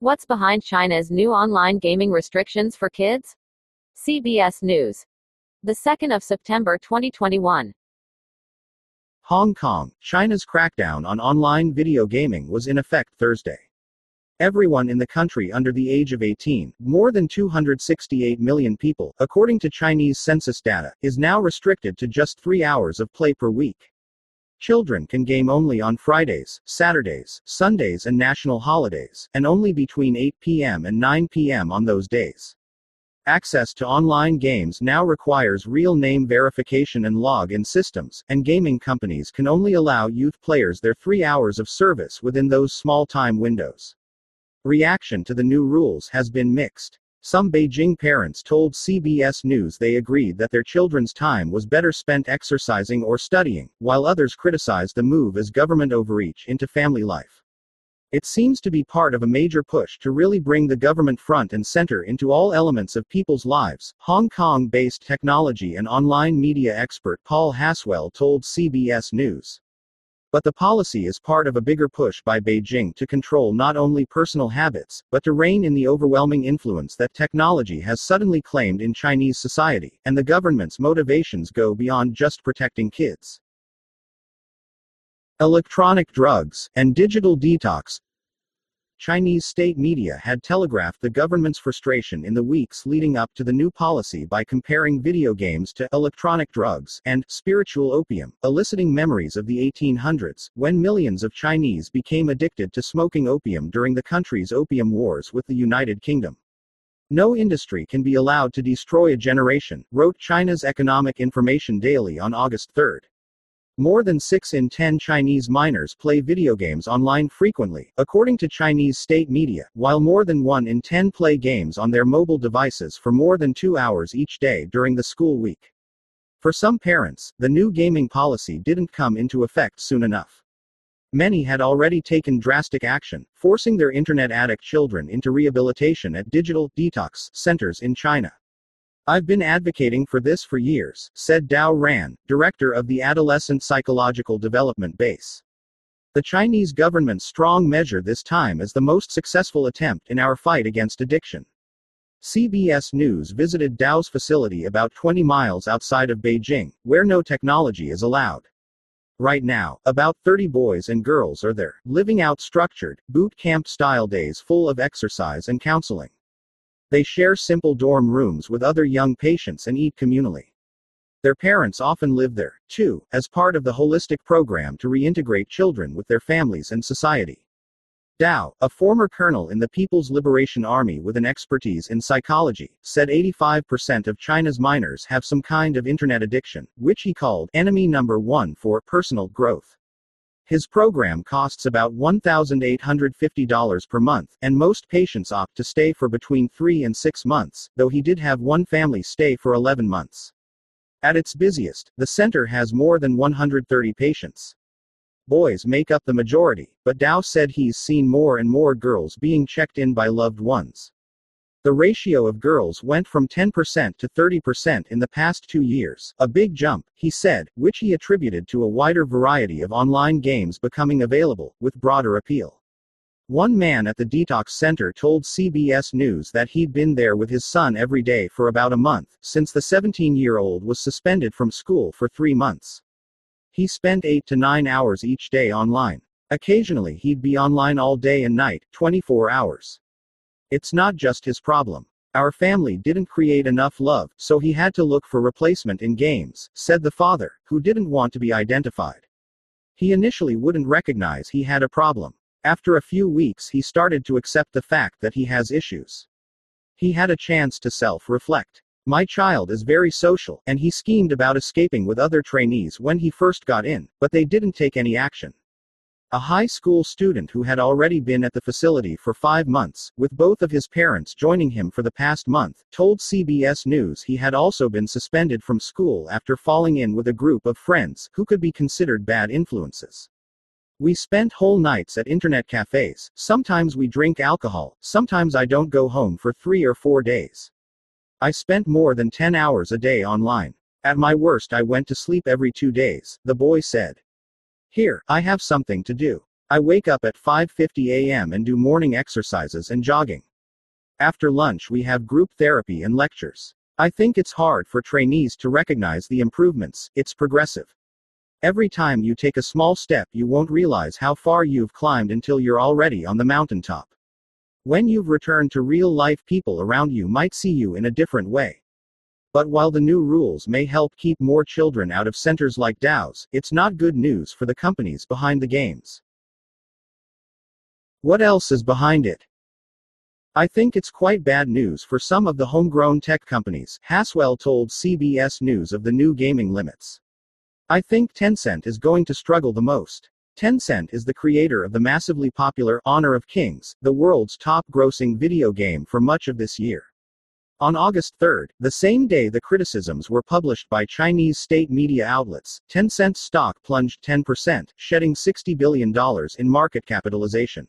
What's behind China's new online gaming restrictions for kids? CBS News. The 2nd of September 2021. Hong Kong, China's crackdown on online video gaming was in effect Thursday. Everyone in the country under the age of 18, more than 268 million people, according to Chinese census data, is now restricted to just three hours of play per week. Children can game only on Fridays, Saturdays, Sundays, and national holidays, and only between 8 p.m. and 9 p.m. on those days. Access to online games now requires real name verification and log-in systems, and gaming companies can only allow youth players their three hours of service within those small time windows. Reaction to the new rules has been mixed. Some Beijing parents told CBS News they agreed that their children's time was better spent exercising or studying, while others criticized the move as government overreach into family life. It seems to be part of a major push to really bring the government front and center into all elements of people's lives, Hong Kong based technology and online media expert Paul Haswell told CBS News. But the policy is part of a bigger push by Beijing to control not only personal habits, but to rein in the overwhelming influence that technology has suddenly claimed in Chinese society, and the government's motivations go beyond just protecting kids. Electronic drugs and digital detox Chinese state media had telegraphed the government's frustration in the weeks leading up to the new policy by comparing video games to electronic drugs and spiritual opium, eliciting memories of the 1800s, when millions of Chinese became addicted to smoking opium during the country's opium wars with the United Kingdom. No industry can be allowed to destroy a generation, wrote China's Economic Information Daily on August 3. More than 6 in 10 Chinese minors play video games online frequently, according to Chinese state media, while more than 1 in 10 play games on their mobile devices for more than 2 hours each day during the school week. For some parents, the new gaming policy didn't come into effect soon enough. Many had already taken drastic action, forcing their internet addict children into rehabilitation at digital detox centers in China. I've been advocating for this for years, said Dao Ran, director of the Adolescent Psychological Development Base. The Chinese government's strong measure this time is the most successful attempt in our fight against addiction. CBS News visited Dao's facility about 20 miles outside of Beijing, where no technology is allowed. Right now, about 30 boys and girls are there, living out structured, boot camp style days full of exercise and counseling. They share simple dorm rooms with other young patients and eat communally. Their parents often live there, too, as part of the holistic program to reintegrate children with their families and society. Dao, a former colonel in the People's Liberation Army with an expertise in psychology, said 85% of China's minors have some kind of internet addiction, which he called enemy number one for personal growth. His program costs about $1,850 per month, and most patients opt to stay for between 3 and 6 months, though he did have one family stay for 11 months. At its busiest, the center has more than 130 patients. Boys make up the majority, but Dao said he's seen more and more girls being checked in by loved ones. The ratio of girls went from 10% to 30% in the past two years, a big jump, he said, which he attributed to a wider variety of online games becoming available, with broader appeal. One man at the detox center told CBS News that he'd been there with his son every day for about a month, since the 17 year old was suspended from school for three months. He spent 8 to 9 hours each day online. Occasionally, he'd be online all day and night, 24 hours. It's not just his problem. Our family didn't create enough love, so he had to look for replacement in games, said the father, who didn't want to be identified. He initially wouldn't recognize he had a problem. After a few weeks, he started to accept the fact that he has issues. He had a chance to self reflect. My child is very social, and he schemed about escaping with other trainees when he first got in, but they didn't take any action. A high school student who had already been at the facility for five months, with both of his parents joining him for the past month, told CBS News he had also been suspended from school after falling in with a group of friends who could be considered bad influences. We spent whole nights at internet cafes, sometimes we drink alcohol, sometimes I don't go home for three or four days. I spent more than 10 hours a day online. At my worst, I went to sleep every two days, the boy said. Here, I have something to do. I wake up at 5:50 a.m. and do morning exercises and jogging. After lunch we have group therapy and lectures. I think it's hard for trainees to recognize the improvements, it's progressive. Every time you take a small step, you won't realize how far you've climbed until you're already on the mountaintop. When you've returned to real life, people around you might see you in a different way. But while the new rules may help keep more children out of centers like Dao's, it's not good news for the companies behind the games. What else is behind it? I think it's quite bad news for some of the homegrown tech companies, Haswell told CBS News of the new gaming limits. I think Tencent is going to struggle the most. Tencent is the creator of the massively popular Honor of Kings, the world's top grossing video game for much of this year. On August 3, the same day the criticisms were published by Chinese state media outlets, Tencent's stock plunged 10%, shedding $60 billion in market capitalization.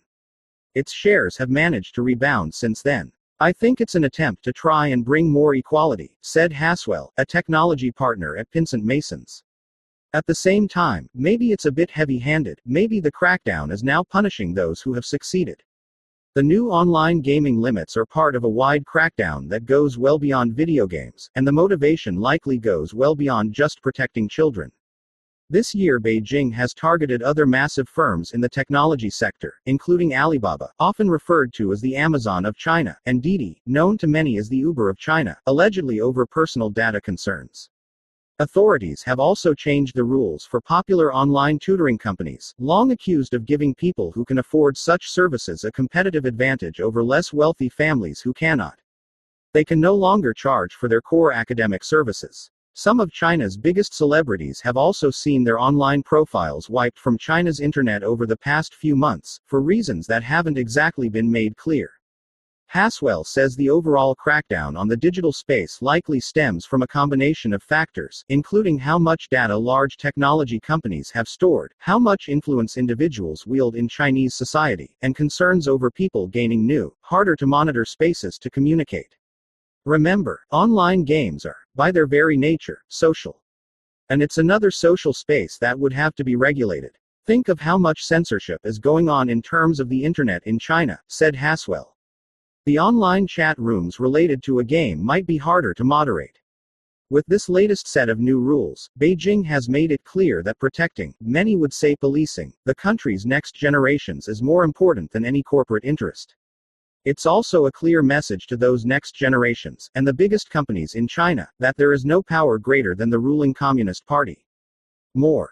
Its shares have managed to rebound since then. I think it's an attempt to try and bring more equality, said Haswell, a technology partner at Pinsent Masons. At the same time, maybe it's a bit heavy handed, maybe the crackdown is now punishing those who have succeeded. The new online gaming limits are part of a wide crackdown that goes well beyond video games, and the motivation likely goes well beyond just protecting children. This year Beijing has targeted other massive firms in the technology sector, including Alibaba, often referred to as the Amazon of China, and Didi, known to many as the Uber of China, allegedly over personal data concerns. Authorities have also changed the rules for popular online tutoring companies, long accused of giving people who can afford such services a competitive advantage over less wealthy families who cannot. They can no longer charge for their core academic services. Some of China's biggest celebrities have also seen their online profiles wiped from China's internet over the past few months, for reasons that haven't exactly been made clear. Haswell says the overall crackdown on the digital space likely stems from a combination of factors, including how much data large technology companies have stored, how much influence individuals wield in Chinese society, and concerns over people gaining new, harder to monitor spaces to communicate. Remember, online games are, by their very nature, social. And it's another social space that would have to be regulated. Think of how much censorship is going on in terms of the internet in China, said Haswell. The online chat rooms related to a game might be harder to moderate. With this latest set of new rules, Beijing has made it clear that protecting, many would say policing, the country's next generations is more important than any corporate interest. It's also a clear message to those next generations, and the biggest companies in China, that there is no power greater than the ruling Communist Party. More.